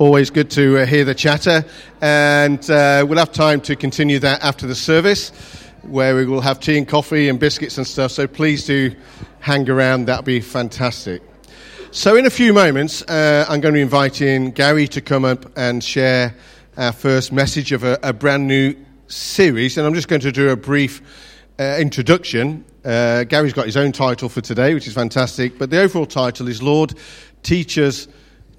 Always good to uh, hear the chatter. And uh, we'll have time to continue that after the service, where we will have tea and coffee and biscuits and stuff. So please do hang around. That'll be fantastic. So, in a few moments, uh, I'm going to invite in Gary to come up and share our first message of a, a brand new series. And I'm just going to do a brief uh, introduction. Uh, Gary's got his own title for today, which is fantastic. But the overall title is Lord, Teach Us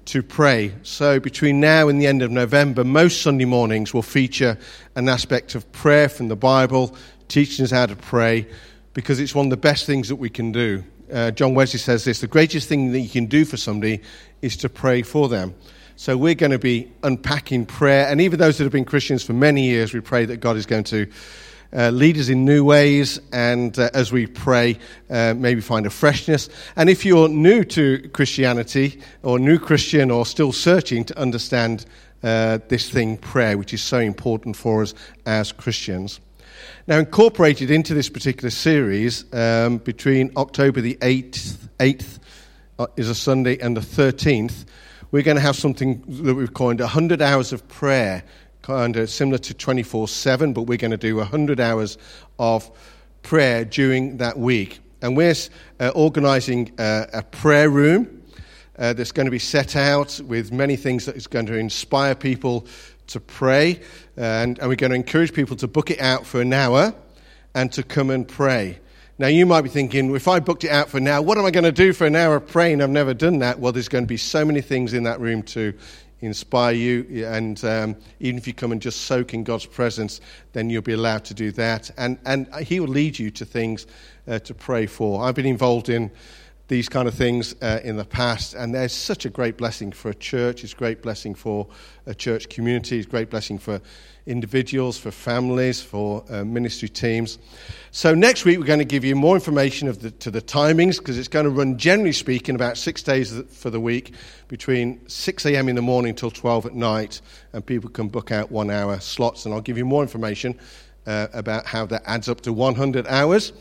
to pray. So, between now and the end of November, most Sunday mornings will feature an aspect of prayer from the Bible, teaching us how to pray, because it's one of the best things that we can do. Uh, John Wesley says this the greatest thing that you can do for somebody is to pray for them. So, we're going to be unpacking prayer, and even those that have been Christians for many years, we pray that God is going to uh, lead us in new ways, and uh, as we pray, uh, maybe find a freshness. And if you're new to Christianity, or new Christian, or still searching to understand uh, this thing, prayer, which is so important for us as Christians. Now, incorporated into this particular series, um, between October the 8th, 8th uh, is a Sunday, and the 13th, we're going to have something that we've coined 100 hours of prayer kind of similar to 24 7, but we're going to do 100 hours of prayer during that week. And we're uh, organizing uh, a prayer room uh, that's going to be set out with many things that is going to inspire people to pray. And, and we're going to encourage people to book it out for an hour and to come and pray. Now, you might be thinking, if I booked it out for now, what am I going to do for an hour of praying? I've never done that. Well, there's going to be so many things in that room to inspire you. And um, even if you come and just soak in God's presence, then you'll be allowed to do that. And, and He will lead you to things uh, to pray for. I've been involved in these kind of things uh, in the past, and there's such a great blessing for a church. It's a great blessing for a church community. It's a great blessing for individuals, for families, for uh, ministry teams. So next week we're going to give you more information of the, to the timings because it's going to run, generally speaking, about six days for the week, between 6 a.m. in the morning till 12 at night, and people can book out one-hour slots. And I'll give you more information uh, about how that adds up to 100 hours.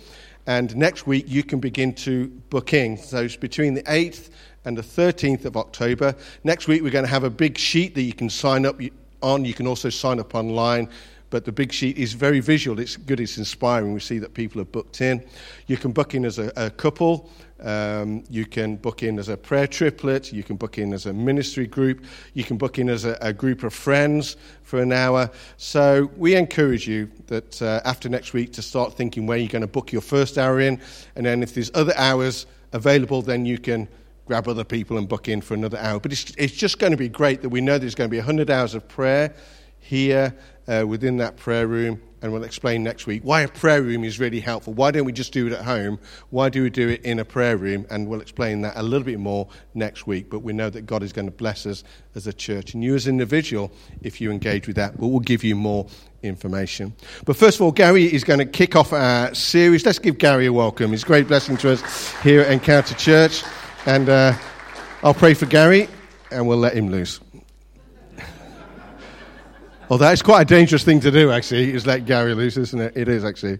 And next week you can begin to book in. So it's between the 8th and the 13th of October. Next week, we're going to have a big sheet that you can sign up on. You can also sign up online. But the big sheet is very visual. It's good, it's inspiring. We see that people are booked in. You can book in as a, a couple. Um, you can book in as a prayer triplet. You can book in as a ministry group. You can book in as a, a group of friends for an hour. So we encourage you that uh, after next week to start thinking where you're going to book your first hour in. And then if there's other hours available, then you can grab other people and book in for another hour. But it's, it's just going to be great that we know there's going to be 100 hours of prayer here uh, within that prayer room. And we'll explain next week why a prayer room is really helpful. Why don't we just do it at home? Why do we do it in a prayer room? And we'll explain that a little bit more next week. But we know that God is going to bless us as a church. And you, as an individual, if you engage with that, but we'll give you more information. But first of all, Gary is going to kick off our series. Let's give Gary a welcome. He's a great blessing to us here at Encounter Church. And uh, I'll pray for Gary and we'll let him loose. Although it's quite a dangerous thing to do, actually, is let Gary loose, isn't it? It is, actually.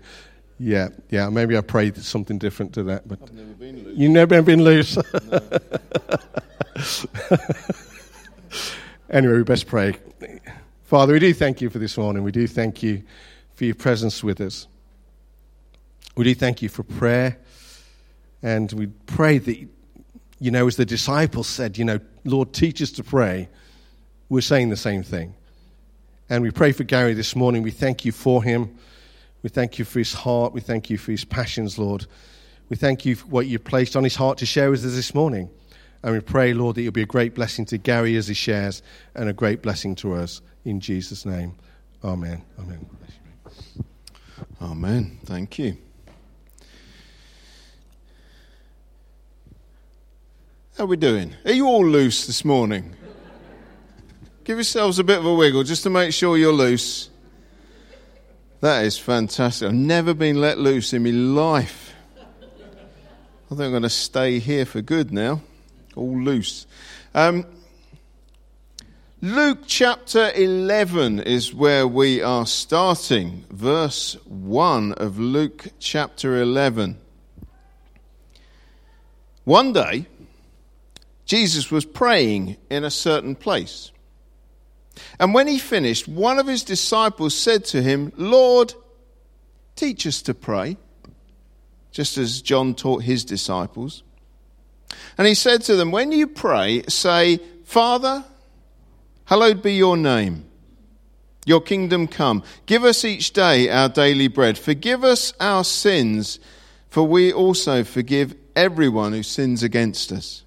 Yeah, yeah. Maybe I prayed something different to that. But I've never been loose. You've never been loose. anyway, we best pray. Father, we do thank you for this morning. We do thank you for your presence with us. We do thank you for prayer. And we pray that you know, as the disciples said, you know, Lord, teach us to pray, we're saying the same thing. And we pray for Gary this morning. We thank you for him. We thank you for his heart. We thank you for his passions, Lord. We thank you for what you placed on his heart to share with us this morning. And we pray, Lord, that you'll be a great blessing to Gary as he shares and a great blessing to us. In Jesus' name, amen. Amen. Amen. Thank you. How are we doing? Are you all loose this morning? Give yourselves a bit of a wiggle just to make sure you're loose. That is fantastic. I've never been let loose in my life. I think I'm going to stay here for good now. All loose. Um, Luke chapter 11 is where we are starting. Verse 1 of Luke chapter 11. One day, Jesus was praying in a certain place. And when he finished, one of his disciples said to him, Lord, teach us to pray, just as John taught his disciples. And he said to them, When you pray, say, Father, hallowed be your name. Your kingdom come. Give us each day our daily bread. Forgive us our sins, for we also forgive everyone who sins against us.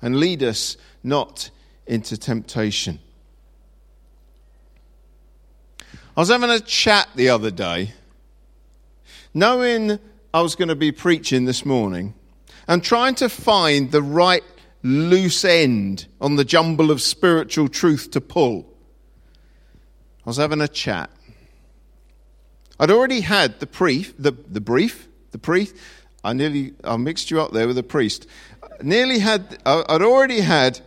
And lead us not into temptation. I was having a chat the other day, knowing I was going to be preaching this morning, and trying to find the right loose end on the jumble of spiritual truth to pull. I was having a chat. I'd already had the brief, the, the brief, the priest. I nearly, I mixed you up there with a priest. Nearly had, I'd already had.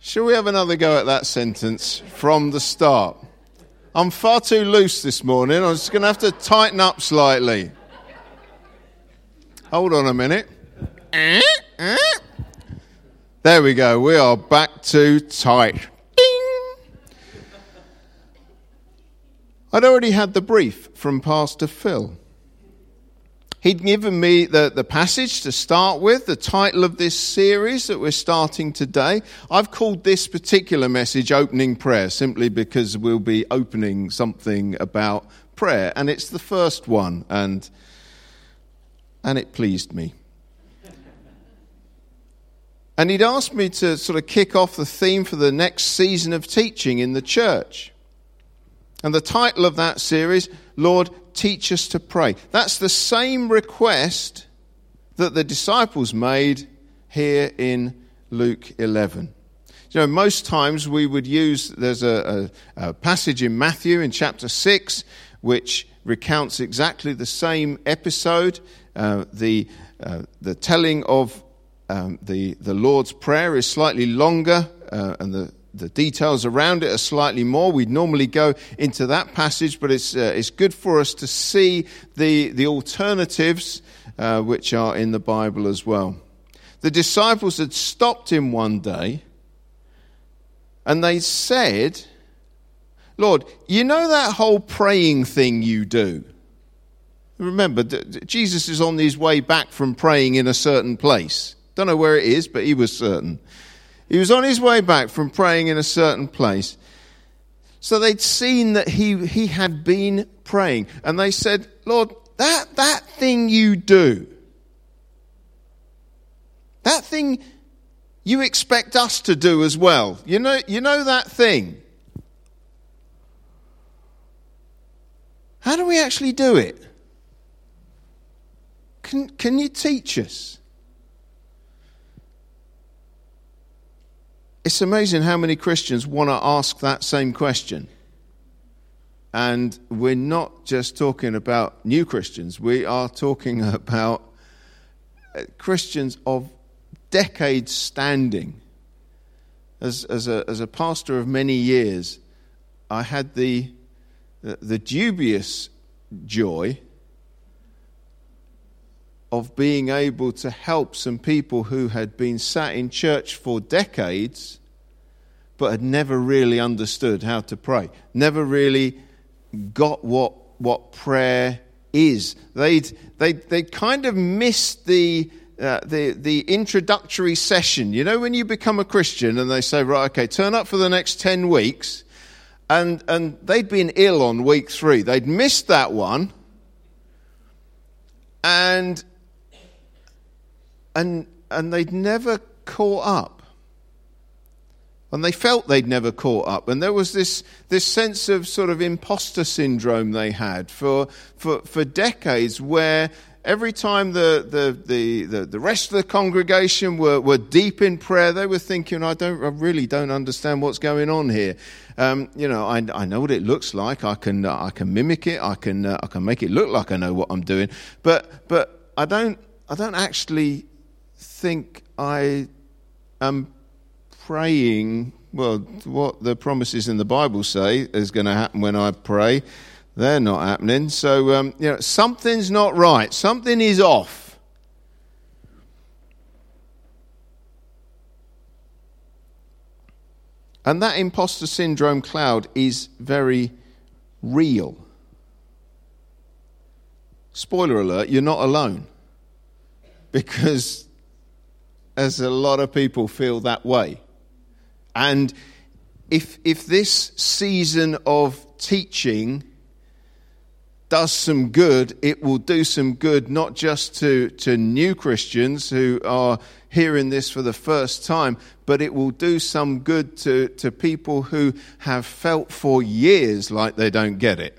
Shall we have another go at that sentence from the start? I'm far too loose this morning. I'm just going to have to tighten up slightly. Hold on a minute. There we go. We are back to tight. Ding! I'd already had the brief from Pastor Phil. He'd given me the, the passage to start with, the title of this series that we're starting today. I've called this particular message Opening Prayer simply because we'll be opening something about prayer. And it's the first one, and, and it pleased me. And he'd asked me to sort of kick off the theme for the next season of teaching in the church. And the title of that series, Lord, teach us to pray. That's the same request that the disciples made here in Luke 11. You know, most times we would use, there's a, a, a passage in Matthew in chapter 6 which recounts exactly the same episode. Uh, the, uh, the telling of um, the, the Lord's Prayer is slightly longer, uh, and the the details around it are slightly more. We'd normally go into that passage, but it's, uh, it's good for us to see the, the alternatives uh, which are in the Bible as well. The disciples had stopped him one day and they said, Lord, you know that whole praying thing you do? Remember, Jesus is on his way back from praying in a certain place. Don't know where it is, but he was certain. He was on his way back from praying in a certain place. So they'd seen that he, he had been praying. And they said, Lord, that, that thing you do, that thing you expect us to do as well. You know, you know that thing. How do we actually do it? Can, can you teach us? It's amazing how many Christians want to ask that same question. And we're not just talking about new Christians, we are talking about uh, Christians of decades standing. As, as, a, as a pastor of many years, I had the, the dubious joy of being able to help some people who had been sat in church for decades but had never really understood how to pray, never really got what, what prayer is. They'd, they'd, they'd kind of missed the, uh, the, the introductory session. You know, when you become a Christian and they say, right, okay, turn up for the next 10 weeks, and, and they'd been ill on week three. They'd missed that one. And and, and they'd never caught up. And they felt they'd never caught up. And there was this, this sense of sort of imposter syndrome they had for, for, for decades where every time the, the, the, the, the rest of the congregation were, were deep in prayer, they were thinking, I, don't, I really don't understand what's going on here. Um, you know, I, I know what it looks like. I can, uh, I can mimic it. I can, uh, I can make it look like I know what I'm doing. But, but I, don't, I don't actually think I am praying, well, what the promises in the Bible say is going to happen when I pray, they're not happening. So, um, you know, something's not right. Something is off. And that imposter syndrome cloud is very real. Spoiler alert, you're not alone. Because as a lot of people feel that way. And if, if this season of teaching does some good, it will do some good not just to, to new Christians who are hearing this for the first time, but it will do some good to, to people who have felt for years like they don't get it.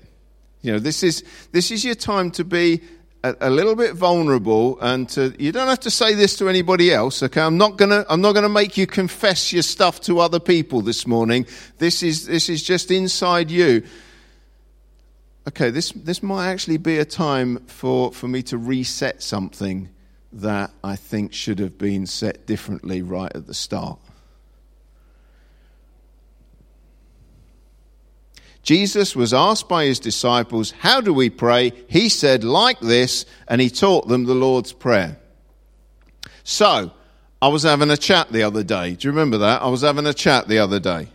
You know, this is, this is your time to be a, a little bit vulnerable and to, you don't have to say this to anybody else, okay? I'm not gonna, I'm not gonna make you confess your stuff to other people this morning. This is, this is just inside you okay, this, this might actually be a time for, for me to reset something that I think should have been set differently right at the start. Jesus was asked by his disciples, How do we pray? He said, like this, and he taught them the Lord's Prayer. So, I was having a chat the other day. Do you remember that? I was having a chat the other day.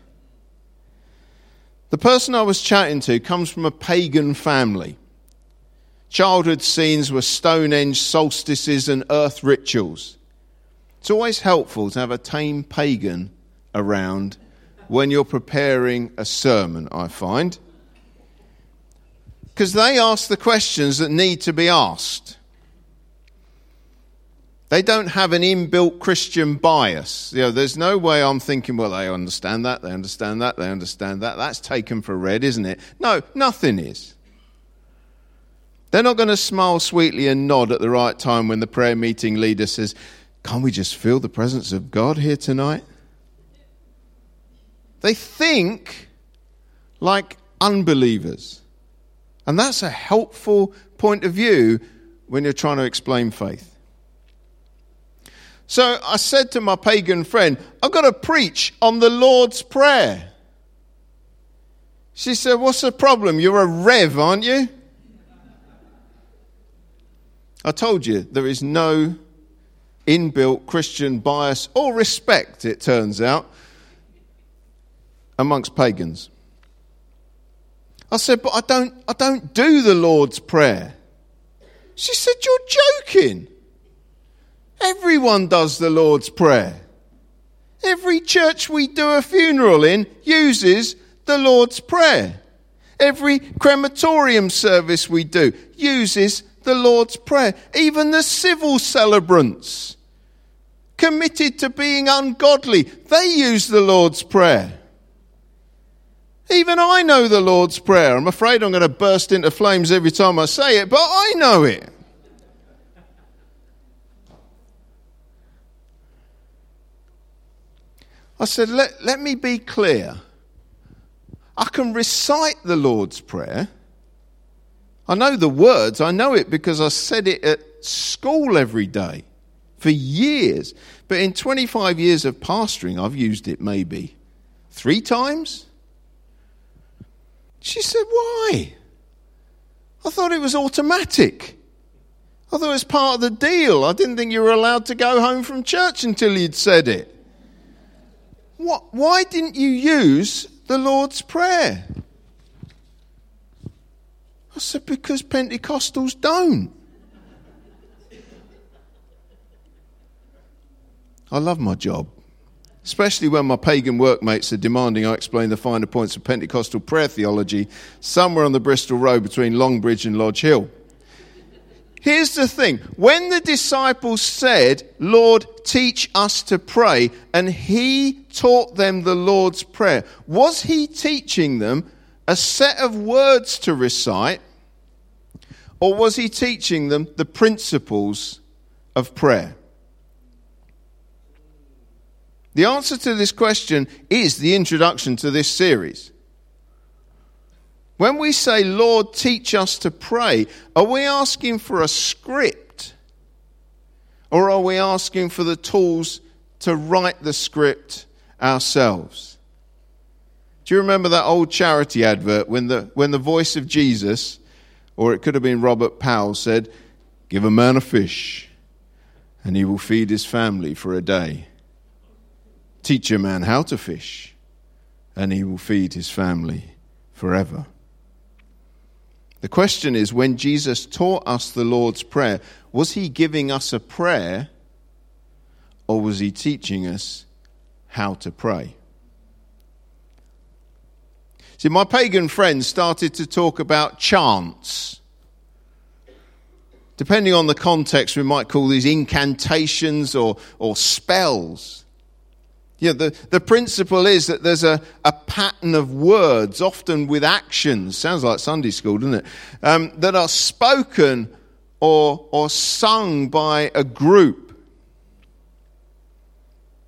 The person I was chatting to comes from a pagan family. Childhood scenes were Stonehenge solstices and earth rituals. It's always helpful to have a tame pagan around when you're preparing a sermon, I find. Because they ask the questions that need to be asked. They don't have an inbuilt Christian bias. You know, there's no way I'm thinking, well, they understand that, they understand that, they understand that. That's taken for read, isn't it? No, nothing is. They're not going to smile sweetly and nod at the right time when the prayer meeting leader says, Can't we just feel the presence of God here tonight? They think like unbelievers. And that's a helpful point of view when you're trying to explain faith. So I said to my pagan friend, I've got to preach on the Lord's Prayer. She said, What's the problem? You're a rev, aren't you? I told you there is no inbuilt Christian bias or respect, it turns out, amongst pagans. I said, But I don't, I don't do the Lord's Prayer. She said, You're joking. Everyone does the Lord's Prayer. Every church we do a funeral in uses the Lord's Prayer. Every crematorium service we do uses the Lord's Prayer. Even the civil celebrants committed to being ungodly, they use the Lord's Prayer. Even I know the Lord's Prayer. I'm afraid I'm going to burst into flames every time I say it, but I know it. I said, let, let me be clear. I can recite the Lord's Prayer. I know the words. I know it because I said it at school every day for years. But in 25 years of pastoring, I've used it maybe three times. She said, Why? I thought it was automatic. I thought it was part of the deal. I didn't think you were allowed to go home from church until you'd said it. What, why didn't you use the Lord's Prayer? I said, because Pentecostals don't. I love my job, especially when my pagan workmates are demanding I explain the finer points of Pentecostal prayer theology somewhere on the Bristol Road between Longbridge and Lodge Hill. Here's the thing when the disciples said, Lord, teach us to pray, and he taught them the Lord's Prayer, was he teaching them a set of words to recite, or was he teaching them the principles of prayer? The answer to this question is the introduction to this series. When we say, Lord, teach us to pray, are we asking for a script? Or are we asking for the tools to write the script ourselves? Do you remember that old charity advert when the, when the voice of Jesus, or it could have been Robert Powell, said, Give a man a fish, and he will feed his family for a day. Teach a man how to fish, and he will feed his family forever. The question is when Jesus taught us the Lord's Prayer, was he giving us a prayer or was he teaching us how to pray? See, my pagan friends started to talk about chants. Depending on the context, we might call these incantations or, or spells. Know, the, the principle is that there's a, a pattern of words, often with actions, sounds like Sunday school, doesn't it? Um, that are spoken or, or sung by a group.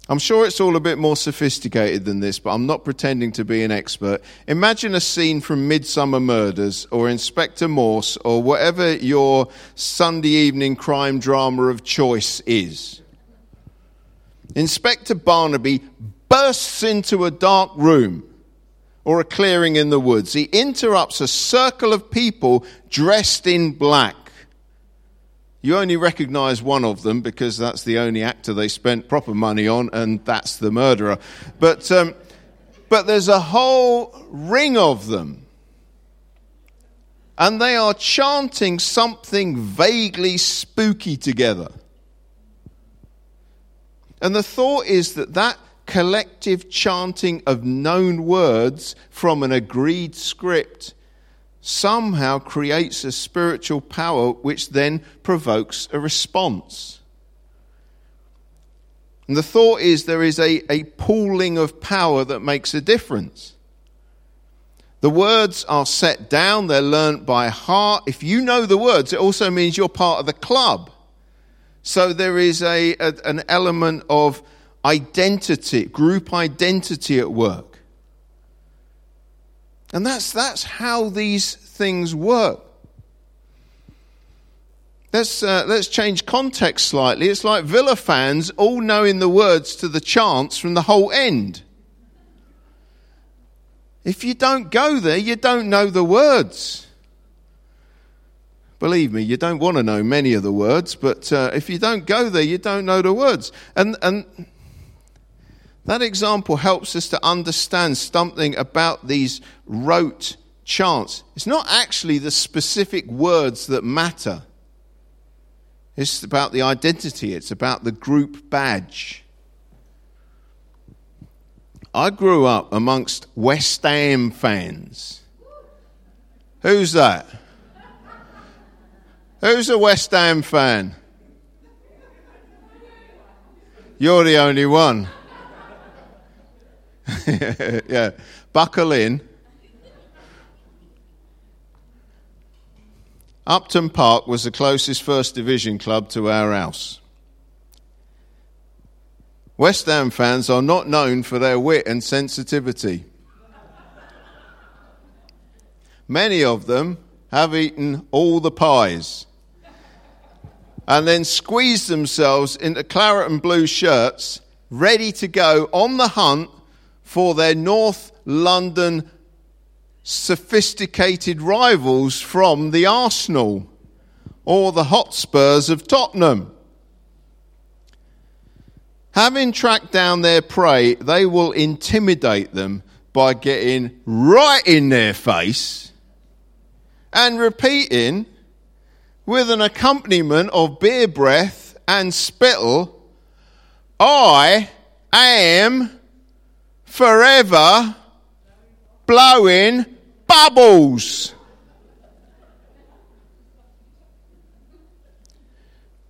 I'm sure it's all a bit more sophisticated than this, but I'm not pretending to be an expert. Imagine a scene from Midsomer Murders or Inspector Morse or whatever your Sunday evening crime drama of choice is. Inspector Barnaby bursts into a dark room or a clearing in the woods. He interrupts a circle of people dressed in black. You only recognize one of them because that's the only actor they spent proper money on, and that's the murderer. But, um, but there's a whole ring of them. And they are chanting something vaguely spooky together. And the thought is that that collective chanting of known words from an agreed script somehow creates a spiritual power which then provokes a response. And the thought is there is a, a pooling of power that makes a difference. The words are set down, they're learnt by heart. If you know the words, it also means you're part of the club. So there is a, a an element of identity, group identity at work. And that's, that's how these things work. Let's, uh, let's change context slightly. It's like Villa fans all knowing the words to the chants from the Holte End. If you don't go there, you don't know the words. Believe me, you don't want to know many of the words, but uh, if you don't go there, you don't know the words. And, and that example helps us to understand something about these rote chants. It's not actually the specific words that matter, it's about the identity, it's about the group badge. I grew up amongst West Ham fans. Who's that? Who's a West Ham fan? You're the only one. yeah, buckle in. Upton Park was the closest First Division club to our house. West Ham fans are not known for their wit and sensitivity. Many of them have eaten all the pies and then squeeze themselves into claret and blue shirts, ready to go on the hunt for their North London sophisticated rivals from the Arsenal or the Hotspurs of Tottenham. Having tracked down their prey, they will intimidate them by getting right in their face and repeating with an accompaniment of beer breath and spittle, I am forever blowing bubbles.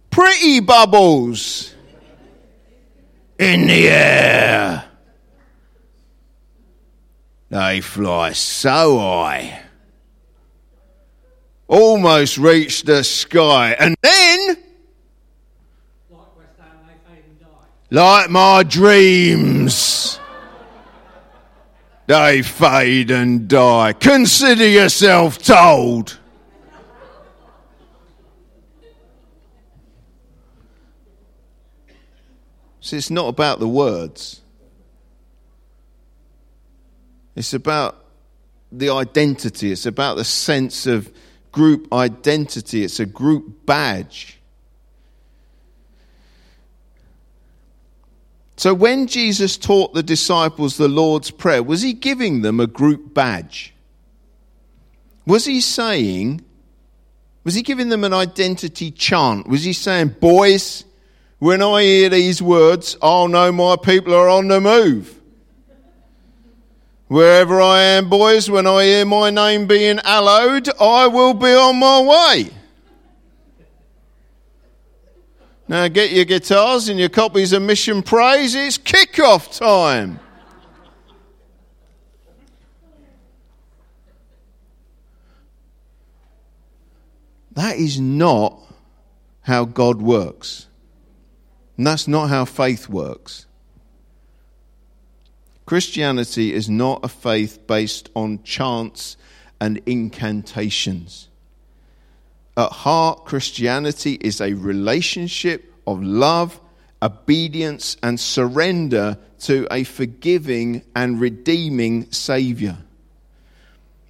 Pretty bubbles in the air. They fly so high, almost reach the sky, and then, like my dreams they fade and die. Consider yourself told. See, it's not about the words. It's about the identity. It's about the sense of group identity. It's a group badge. So when Jesus taught the disciples the Lord's Prayer, was he giving them a group badge? Was he saying, was he giving them an identity chant? Was he saying, boys, when I hear these words, I'll know my people are on the move? Wherever I am, boys, when I hear my name being hallowed, I will be on my way. Now get your guitars and your copies of Mission Praise. It's kickoff time. That is not how God works. And that's not how faith works. Christianity is not a faith based on chants and incantations. At heart, Christianity is a relationship of love, obedience, and surrender to a forgiving and redeeming Saviour.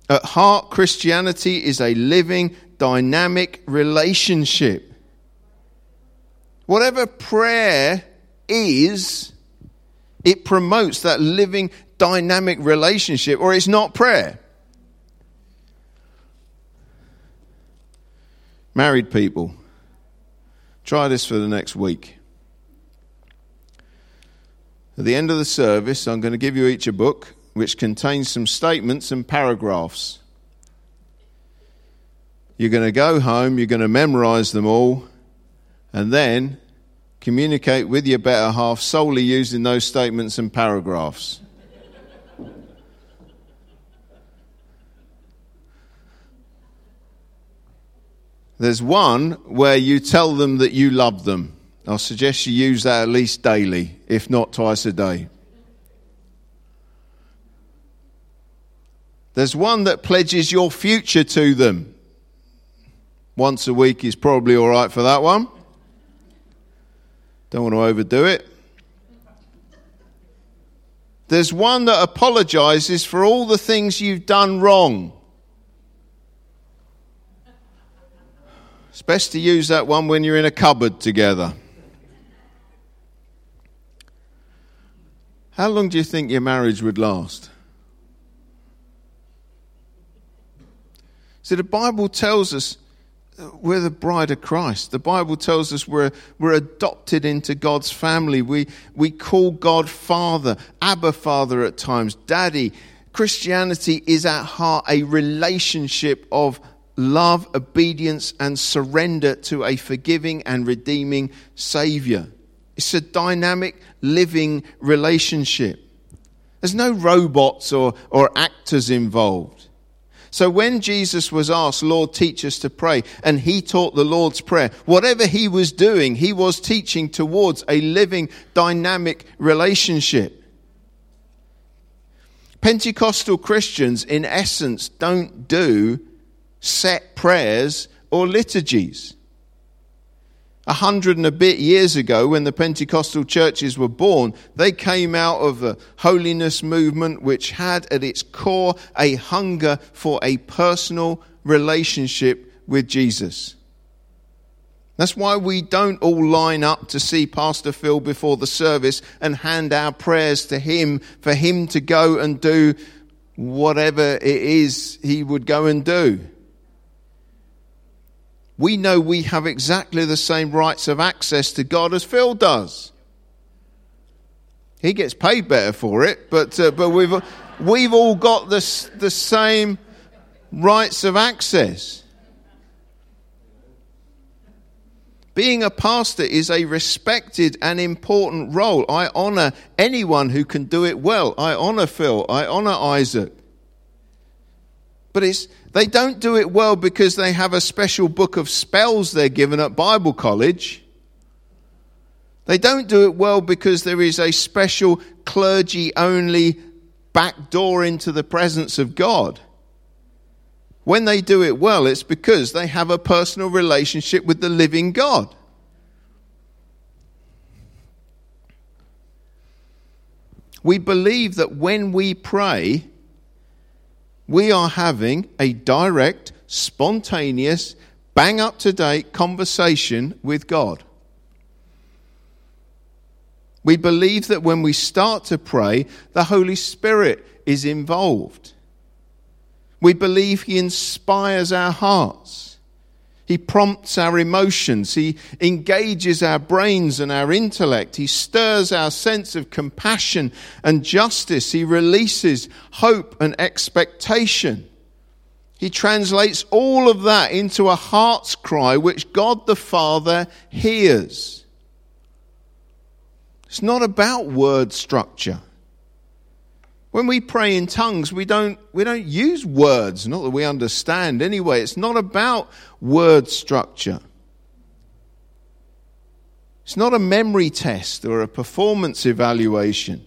At heart, Christianity is a living, dynamic relationship. Whatever prayer is, it promotes that living, dynamic relationship, or it's not prayer. Married people, try this for the next week. At the end of the service, I'm going to give you each a book which contains some statements and paragraphs. You're going to go home, you're going to memorize them all, and then communicate with your better half solely using those statements and paragraphs. There's one where you tell them that you love them. I suggest you use that at least daily, if not twice a day. There's one that pledges your future to them. Once a week is probably all right for that one. Don't want to overdo it. There's one that apologizes for all the things you've done wrong. It's best to use that one when you're in a cupboard together. How long do you think your marriage would last? See, the Bible tells us we're the bride of Christ. The Bible tells us we're, we're adopted into God's family. We, we call God Father, Abba Father at times, Daddy. Christianity is at heart a relationship of love, obedience, and surrender to a forgiving and redeeming Savior. It's a dynamic, living relationship. There's no robots or, or actors involved. So when Jesus was asked, Lord, teach us to pray, and he taught the Lord's Prayer, whatever he was doing, he was teaching towards a living, dynamic relationship. Pentecostal Christians, in essence, don't do set prayers or liturgies. A hundred and a bit years ago, when the Pentecostal churches were born, they came out of a holiness movement which had at its core a hunger for a personal relationship with Jesus. That's why we don't all line up to see Pastor Phil before the service and hand our prayers to him for him to go and do whatever it is he would go and do we know we have exactly the same rights of access to God as Phil does. He gets paid better for it, but, uh, but we've, we've all got the, the same rights of access. Being a pastor is a respected and important role. I honor anyone who can do it well. I honor Phil. I honor Isaac. But it's, they don't do it well because they have a special book of spells they're given at Bible college. They don't do it well because there is a special clergy only back door into the presence of God. When they do it well, it's because they have a personal relationship with the living God. We believe that when we pray, we are having a direct, spontaneous, bang up to date conversation with God. We believe that when we start to pray, the Holy Spirit is involved. We believe He inspires our hearts. He prompts our emotions. He engages our brains and our intellect. He stirs our sense of compassion and justice. He releases hope and expectation. He translates all of that into a heart's cry which God the Father hears. It's not about word structure. When we pray in tongues, we don't, we don't use words, not that we understand anyway. It's not about word structure. It's not a memory test or a performance evaluation.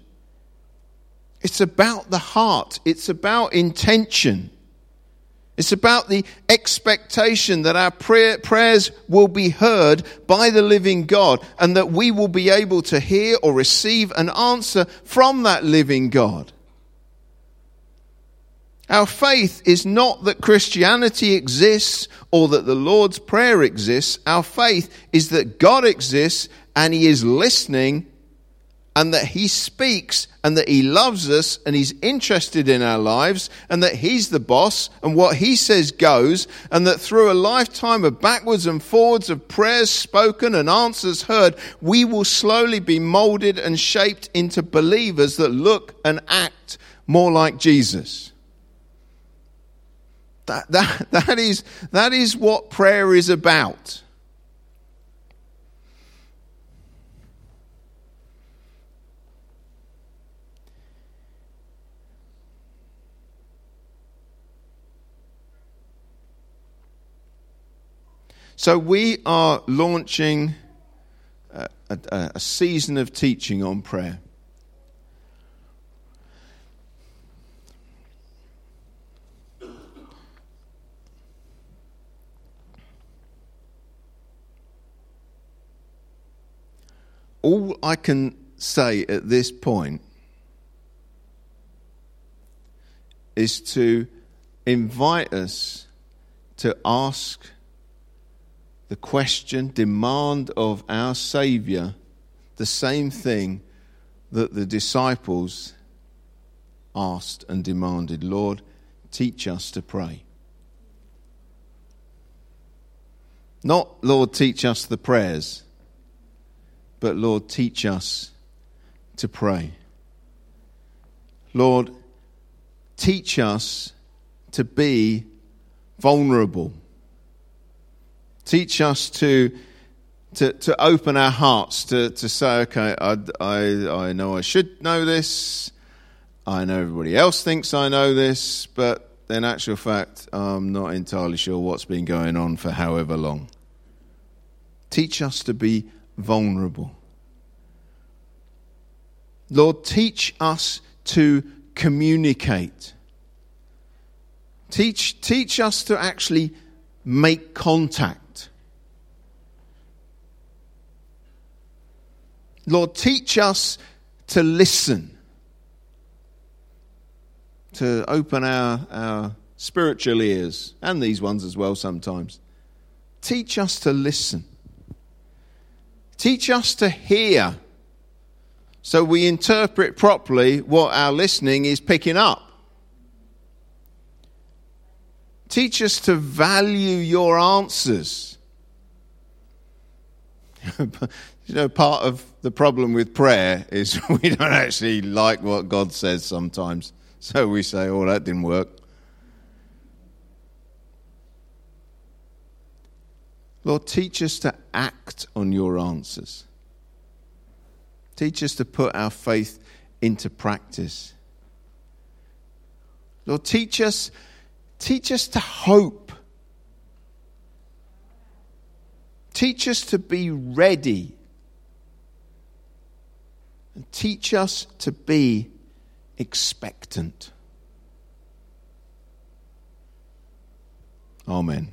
It's about the heart, it's about intention. It's about the expectation that our prayer, prayers will be heard by the living God and that we will be able to hear or receive an answer from that living God. Our faith is not that Christianity exists or that the Lord's Prayer exists. Our faith is that God exists and He is listening and that He speaks and that He loves us and He's interested in our lives and that He's the boss and what He says goes and that through a lifetime of backwards and forwards of prayers spoken and answers heard, we will slowly be molded and shaped into believers that look and act more like Jesus. That, that, that, is, that is what prayer is about. So, we are launching a, a, a season of teaching on prayer. All I can say at this point is to invite us to ask the question, demand of our Saviour, the same thing that the disciples asked and demanded Lord, teach us to pray. Not, Lord, teach us the prayers but Lord, teach us to pray. Lord, teach us to be vulnerable. Teach us to, to, to open our hearts to, to say, okay, I, I, I know I should know this. I know everybody else thinks I know this, but in actual fact, I'm not entirely sure what's been going on for however long. Teach us to be vulnerable. Lord, teach us to communicate. Teach, teach us to actually make contact. Lord, teach us to listen, to open our, our spiritual ears, and these ones as well sometimes. Teach us to listen. Teach us to hear so we interpret properly what our listening is picking up. Teach us to value your answers. you know, part of the problem with prayer is we don't actually like what God says sometimes. So we say, oh, that didn't work. Lord, teach us to act on your answers. Teach us to put our faith into practice. Lord, teach us, teach us to hope. Teach us to be ready. And teach us to be expectant. Amen.